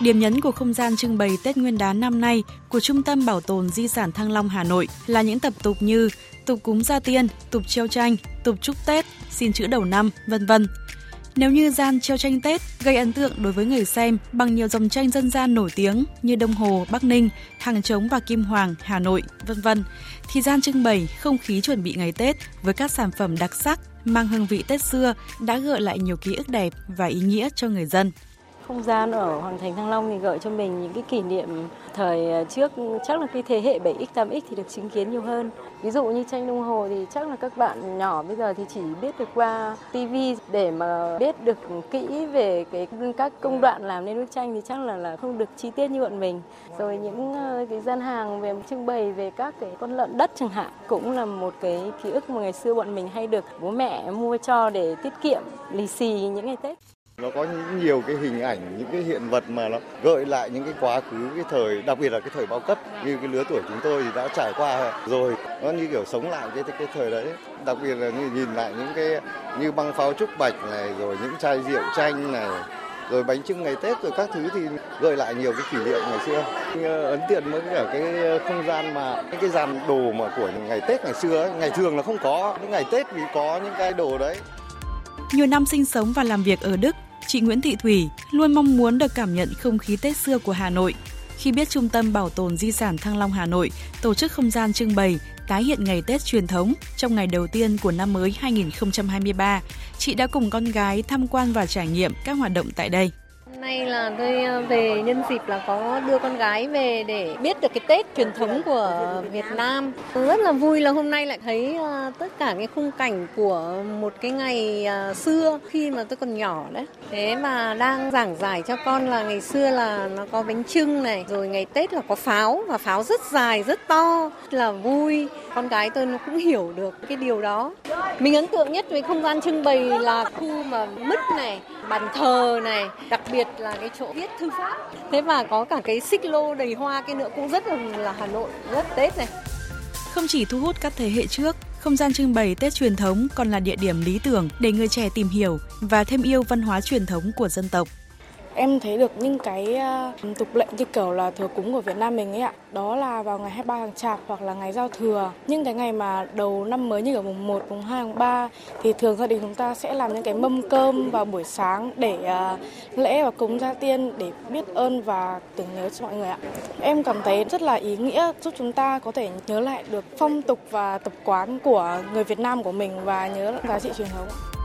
Điểm nhấn của không gian trưng bày Tết Nguyên đán năm nay của Trung tâm Bảo tồn Di sản Thăng Long Hà Nội là những tập tục như tục cúng gia tiên, tục treo tranh, tục chúc Tết, xin chữ đầu năm, vân vân. Nếu như gian treo tranh Tết gây ấn tượng đối với người xem bằng nhiều dòng tranh dân gian nổi tiếng như Đông Hồ, Bắc Ninh, Hàng Trống và Kim Hoàng, Hà Nội, vân vân, thì gian trưng bày không khí chuẩn bị ngày Tết với các sản phẩm đặc sắc mang hương vị Tết xưa đã gợi lại nhiều ký ức đẹp và ý nghĩa cho người dân. Không gian ở Hoàng Thành Thăng Long thì gợi cho mình những cái kỷ niệm thời à, trước, chắc là cái thế hệ 7X 8X thì được chứng kiến nhiều hơn. Ví dụ như tranh đồng hồ thì chắc là các bạn nhỏ bây giờ thì chỉ biết được qua TV để mà biết được kỹ về cái các công đoạn làm nên bức tranh thì chắc là là không được chi tiết như bọn mình. Rồi những ờ, cái gian hàng về trưng bày về các cái con lợn đất chẳng hạn cũng là một cái ký ức mà ngày xưa bọn mình hay được bố mẹ mua cho để tiết kiệm lì xì những ngày Tết. Nó có nhiều cái hình ảnh, những cái hiện vật mà nó gợi lại những cái quá khứ, cái thời, đặc biệt là cái thời bao cấp như cái lứa tuổi chúng tôi thì đã trải qua rồi. Nó như kiểu sống lại cái cái thời đấy. Đặc biệt là như nhìn lại những cái như băng pháo trúc bạch này, rồi những chai rượu chanh này, rồi bánh trưng ngày Tết rồi các thứ thì gợi lại nhiều cái kỷ niệm ngày xưa. Ờ, ấn tượng với cả cái không gian mà những cái dàn đồ mà của ngày Tết ngày xưa ấy, ngày thường là không có, những ngày Tết thì có những cái đồ đấy. Nhiều năm sinh sống và làm việc ở Đức, chị Nguyễn Thị Thủy luôn mong muốn được cảm nhận không khí Tết xưa của Hà Nội. Khi biết Trung tâm Bảo tồn Di sản Thăng Long Hà Nội tổ chức không gian trưng bày tái hiện ngày Tết truyền thống trong ngày đầu tiên của năm mới 2023, chị đã cùng con gái tham quan và trải nghiệm các hoạt động tại đây. Hôm nay là tôi ờ, về nhân dịp là có đưa con gái về để biết được cái Tết truyền thống của Việt Nam. Rất là vui là hôm nay lại thấy ờ, tất cả cái khung cảnh của một cái ngày ờ, xưa khi mà tôi còn nhỏ đấy. Thế mà đang giảng giải cho con là ngày xưa là nó có bánh trưng này, rồi ngày Tết là có pháo và pháo rất dài, rất to, là vui. Con gái tôi nó cũng hiểu được cái điều đó. Mình ấn tượng nhất với không gian trưng bày là khu mà mứt này, bàn thờ này, đặc biệt là cái chỗ viết thư pháp. Thế và có cả cái xích lô đầy hoa cái nữa cũng rất là, là Hà Nội, rất Tết này. Không chỉ thu hút các thế hệ trước, không gian trưng bày Tết truyền thống còn là địa điểm lý tưởng để người trẻ tìm hiểu và thêm yêu văn hóa truyền thống của dân tộc. Em thấy được những cái uh, tục lệ như kiểu là thờ cúng của Việt Nam mình ấy ạ. Đó là vào ngày 23 tháng Chạp hoặc là ngày giao thừa. Những cái ngày mà đầu năm mới như ở mùng 1, mùng 2, mùng 3 thì thường gia đình chúng ta sẽ làm những cái mâm cơm vào buổi sáng để uh, lễ và cúng gia tiên để biết ơn và tưởng nhớ cho mọi người ạ. Em cảm thấy rất là ý nghĩa giúp chúng ta có thể nhớ lại được phong tục và tập quán của người Việt Nam của mình và nhớ giá trị truyền thống.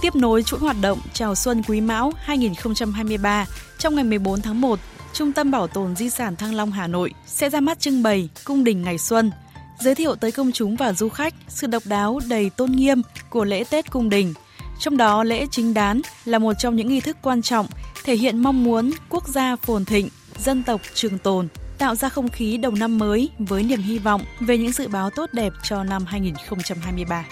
Tiếp nối chuỗi hoạt động Chào Xuân Quý Mão 2023, trong ngày 14 tháng 1, Trung tâm Bảo tồn Di sản Thăng Long Hà Nội sẽ ra mắt trưng bày Cung đình Ngày Xuân, giới thiệu tới công chúng và du khách sự độc đáo đầy tôn nghiêm của lễ Tết Cung đình. Trong đó, lễ chính đán là một trong những nghi thức quan trọng thể hiện mong muốn quốc gia phồn thịnh, dân tộc trường tồn, tạo ra không khí đầu năm mới với niềm hy vọng về những dự báo tốt đẹp cho năm 2023.